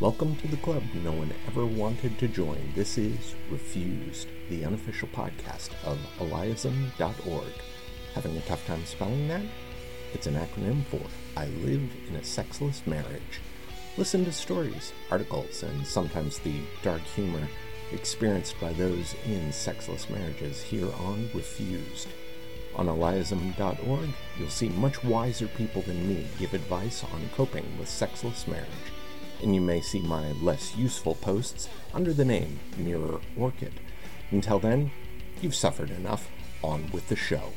Welcome to the club no one ever wanted to join. This is Refused, the unofficial podcast of ILIASM.org. Having a tough time spelling that? It's an acronym for I Live in a Sexless Marriage. Listen to stories, articles, and sometimes the dark humor experienced by those in sexless marriages here on Refused. On ILIASM.org, you'll see much wiser people than me give advice on coping with sexless marriage and you may see my less useful posts under the name Mirror Orchid. Until then, you've suffered enough. On with the show.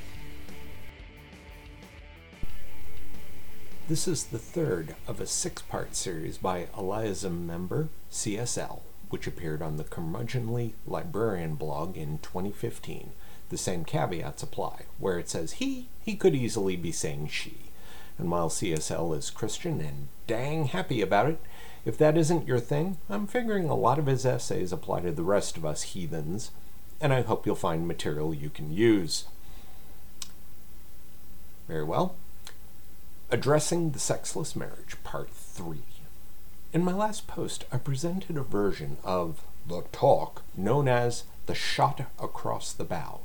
This is the third of a six part series by ILIASM member CSL, which appeared on the Curmudgeonly Librarian blog in 2015. The same caveats apply, where it says he, he could easily be saying she. And while CSL is Christian and dang happy about it, if that isn't your thing, I'm figuring a lot of his essays apply to the rest of us heathens, and I hope you'll find material you can use. Very well. Addressing the Sexless Marriage, Part 3. In my last post, I presented a version of the talk known as the shot across the bow.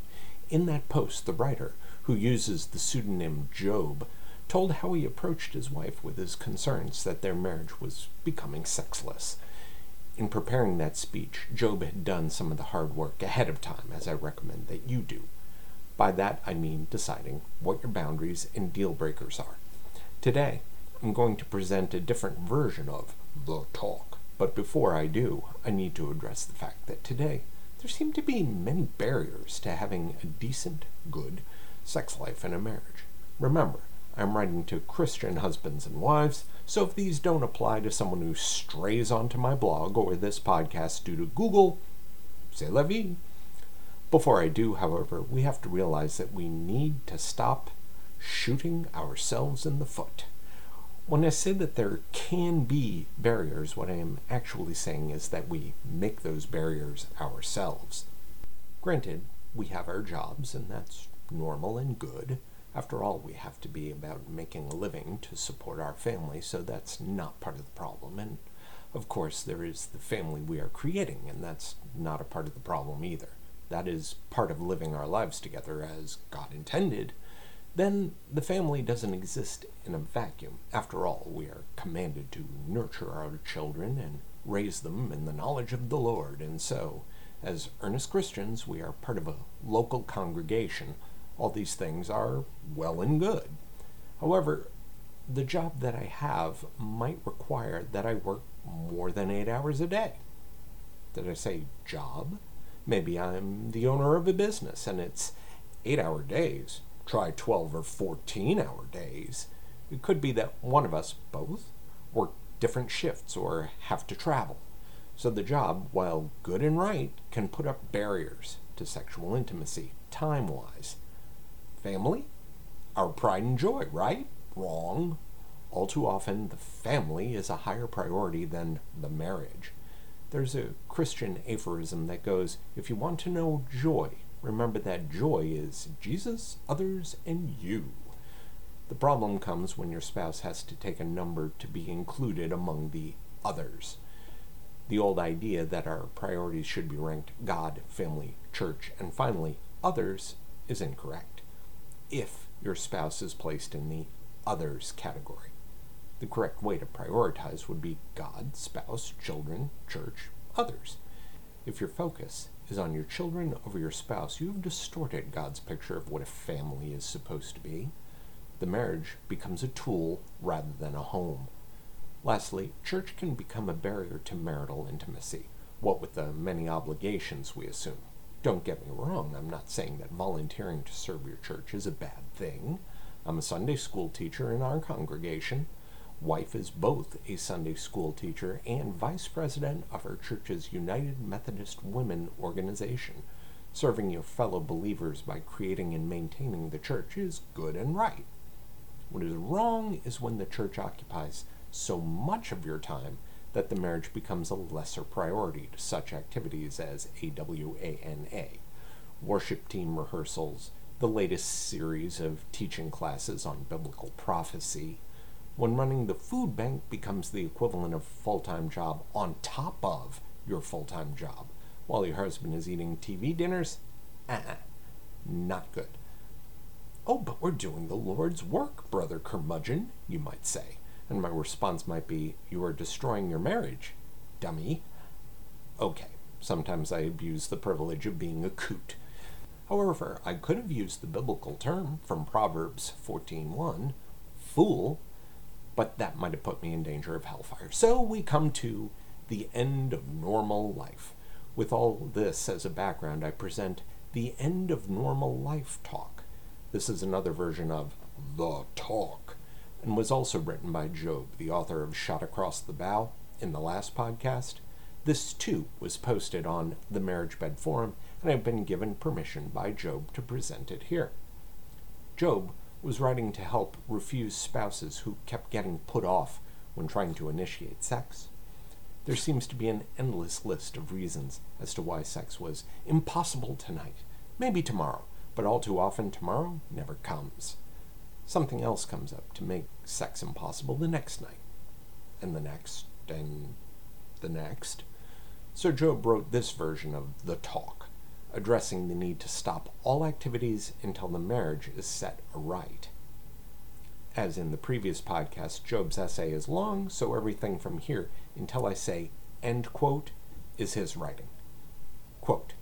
In that post, the writer, who uses the pseudonym Job, told how he approached his wife with his concerns that their marriage was becoming sexless. In preparing that speech, Job had done some of the hard work ahead of time, as I recommend that you do. By that I mean deciding what your boundaries and deal breakers are. Today, I'm going to present a different version of the talk. But before I do, I need to address the fact that today there seem to be many barriers to having a decent, good sex life in a marriage. Remember, I'm writing to Christian husbands and wives, so if these don't apply to someone who strays onto my blog or this podcast due to Google, c'est la vie. Before I do, however, we have to realize that we need to stop shooting ourselves in the foot. When I say that there can be barriers, what I am actually saying is that we make those barriers ourselves. Granted, we have our jobs, and that's normal and good. After all, we have to be about making a living to support our family, so that's not part of the problem. And of course, there is the family we are creating, and that's not a part of the problem either. That is part of living our lives together as God intended. Then the family doesn't exist in a vacuum. After all, we are commanded to nurture our children and raise them in the knowledge of the Lord, and so, as earnest Christians, we are part of a local congregation all these things are well and good. However, the job that I have might require that I work more than eight hours a day. Did I say job? Maybe I'm the owner of a business and it's eight hour days. Try 12 or 14 hour days. It could be that one of us both work different shifts or have to travel. So the job, while good and right, can put up barriers to sexual intimacy, time wise family, our pride and joy, right? Wrong. All too often, the family is a higher priority than the marriage. There's a Christian aphorism that goes if you want to know joy, remember that joy is Jesus, others, and you. The problem comes when your spouse has to take a number to be included among the others. The old idea that our priorities should be ranked God, family, church, and finally others is incorrect if your spouse is placed in the others category. The correct way to prioritize would be God, spouse, children, church, others. If your focus is on your children over your spouse, you've distorted God's picture of what a family is supposed to be. The marriage becomes a tool rather than a home. Lastly, church can become a barrier to marital intimacy, what with the many obligations we assume. Don't get me wrong, I'm not saying that volunteering to serve your church is a bad thing. I'm a Sunday school teacher in our congregation. Wife is both a Sunday school teacher and vice president of our church's United Methodist Women organization. Serving your fellow believers by creating and maintaining the church is good and right. What is wrong is when the church occupies so much of your time that the marriage becomes a lesser priority to such activities as AWANA, worship team rehearsals, the latest series of teaching classes on biblical prophecy, when running the food bank becomes the equivalent of a full time job on top of your full time job while your husband is eating TV dinners? Uh-uh. Not good. Oh, but we're doing the Lord's work, Brother Curmudgeon, you might say. And my response might be, You are destroying your marriage, dummy. Okay, sometimes I abuse the privilege of being a coot. However, I could have used the biblical term from Proverbs 14:1, fool, but that might have put me in danger of hellfire. So we come to the end of normal life. With all this as a background, I present the end of normal life talk. This is another version of The Talk and was also written by Job, the author of Shot Across the Bow in the last podcast. This too was posted on the Marriage Bed Forum, and I've been given permission by Job to present it here. Job was writing to help refused spouses who kept getting put off when trying to initiate sex. There seems to be an endless list of reasons as to why sex was impossible tonight, maybe tomorrow, but all too often tomorrow never comes. Something else comes up to make sex impossible the next night, and the next, and the next. So Job wrote this version of The Talk, addressing the need to stop all activities until the marriage is set aright. As in the previous podcast, Job's essay is long, so everything from here until I say end quote is his writing. Quote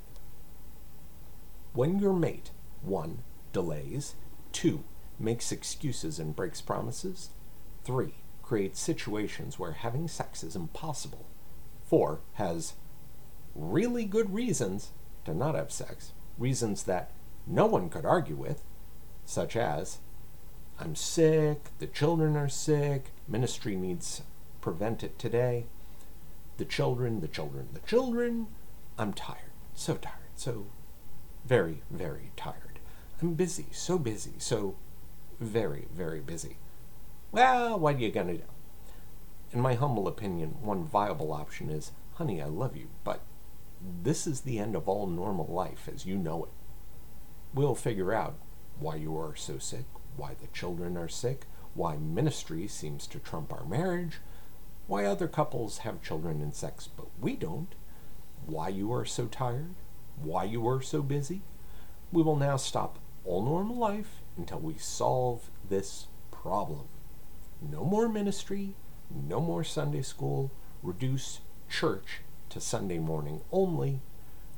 When your mate, 1. delays, 2. Makes excuses and breaks promises, 3. creates situations where having sex is impossible, 4. has really good reasons to not have sex, reasons that no one could argue with, such as I'm sick, the children are sick, ministry needs prevent it today. The children, the children, the children. I'm tired, so tired, so very, very tired. I'm busy, so busy, so very, very busy. Well, what are you going to do? In my humble opinion, one viable option is, honey, I love you, but this is the end of all normal life as you know it. We'll figure out why you are so sick, why the children are sick, why ministry seems to trump our marriage, why other couples have children and sex but we don't, why you are so tired, why you are so busy. We will now stop all normal life until we solve this problem. No more ministry, no more Sunday school, reduce church to Sunday morning only,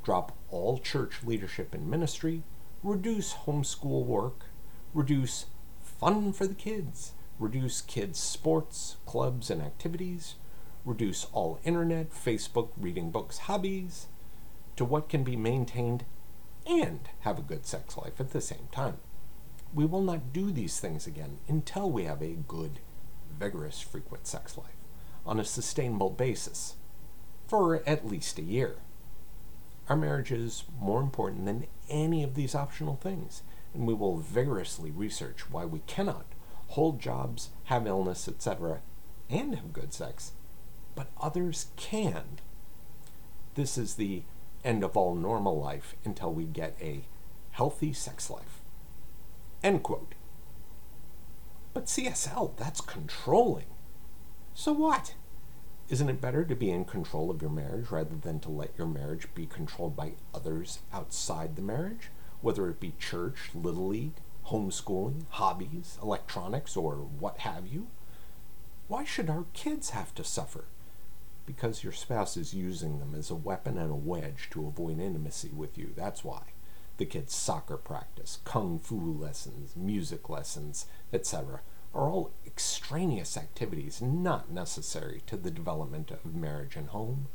drop all church leadership and ministry, reduce homeschool work, reduce fun for the kids, reduce kids' sports, clubs, and activities, reduce all internet, Facebook, reading books, hobbies, to what can be maintained and have a good sex life at the same time. We will not do these things again until we have a good, vigorous, frequent sex life on a sustainable basis for at least a year. Our marriage is more important than any of these optional things, and we will vigorously research why we cannot hold jobs, have illness, etc., and have good sex, but others can. This is the end of all normal life until we get a healthy sex life. End quote. But CSL, that's controlling. So what? Isn't it better to be in control of your marriage rather than to let your marriage be controlled by others outside the marriage? whether it be church, little league, homeschooling, hobbies, electronics, or what have you. Why should our kids have to suffer? Because your spouse is using them as a weapon and a wedge to avoid intimacy with you. That's why. The kids' soccer practice, kung fu lessons, music lessons, etc., are all extraneous activities not necessary to the development of marriage and home.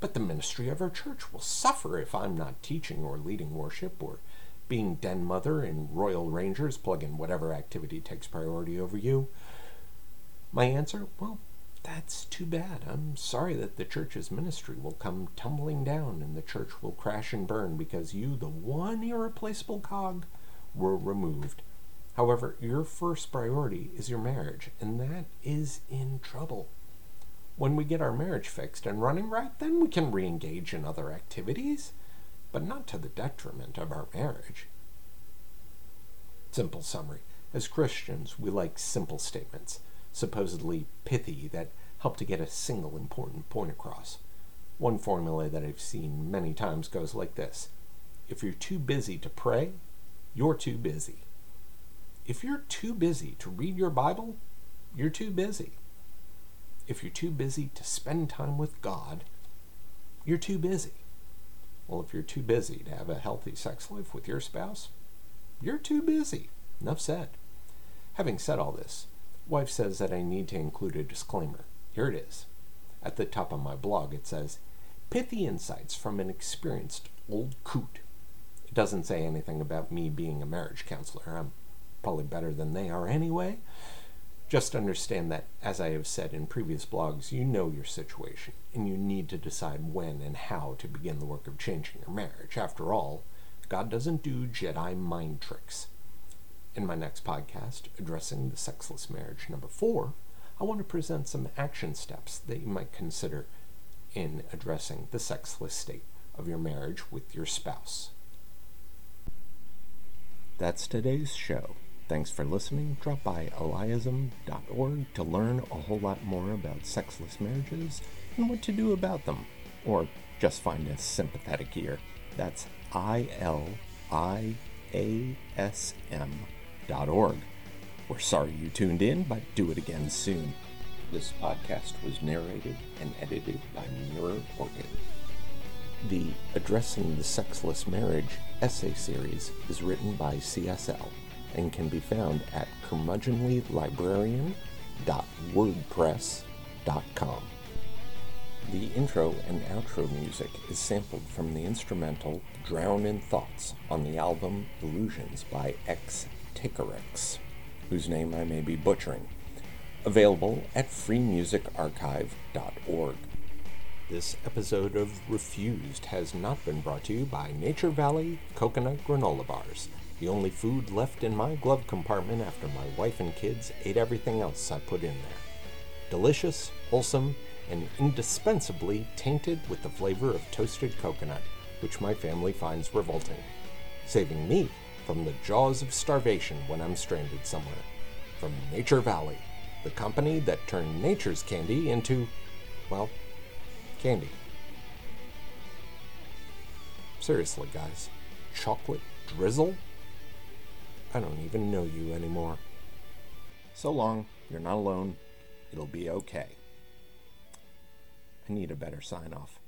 But the ministry of our church will suffer if I'm not teaching or leading worship or being den mother in Royal Rangers, plug in whatever activity takes priority over you. My answer? Well, that's too bad. I'm sorry that the church's ministry will come tumbling down and the church will crash and burn because you, the one irreplaceable cog, were removed. However, your first priority is your marriage, and that is in trouble. When we get our marriage fixed and running right, then we can re engage in other activities, but not to the detriment of our marriage. Simple summary As Christians, we like simple statements, supposedly pithy, that help to get a single important point across. One formula that I've seen many times goes like this If you're too busy to pray, you're too busy. If you're too busy to read your Bible, you're too busy. If you're too busy to spend time with God, you're too busy. Well, if you're too busy to have a healthy sex life with your spouse, you're too busy. Enough said. Having said all this, wife says that I need to include a disclaimer. Here it is. At the top of my blog, it says, Pithy insights from an experienced old coot. It doesn't say anything about me being a marriage counselor. I'm probably better than they are anyway. Just understand that, as I have said in previous blogs, you know your situation, and you need to decide when and how to begin the work of changing your marriage. After all, God doesn't do Jedi mind tricks. In my next podcast, addressing the sexless marriage number four, I want to present some action steps that you might consider in addressing the sexless state of your marriage with your spouse. That's today's show. Thanks for listening. Drop by iliasm.org to learn a whole lot more about sexless marriages and what to do about them. Or just find a sympathetic ear. That's I L I A S M dot org. We're sorry you tuned in, but do it again soon. This podcast was narrated and edited by Mirror Orchid. The Addressing the Sexless Marriage essay series is written by CSL and can be found at curmudgeonlylibrarian.wordpress.com. The intro and outro music is sampled from the instrumental Drown in Thoughts on the album Illusions by X Ticarix, whose name I may be butchering available at freemusicarchive.org. This episode of Refused has not been brought to you by Nature Valley Coconut Granola Bars, the only food left in my glove compartment after my wife and kids ate everything else I put in there. Delicious, wholesome, and indispensably tainted with the flavor of toasted coconut, which my family finds revolting, saving me from the jaws of starvation when I'm stranded somewhere. From Nature Valley the company that turned nature's candy into, well, candy. Seriously, guys, chocolate drizzle? I don't even know you anymore. So long, you're not alone. It'll be okay. I need a better sign off.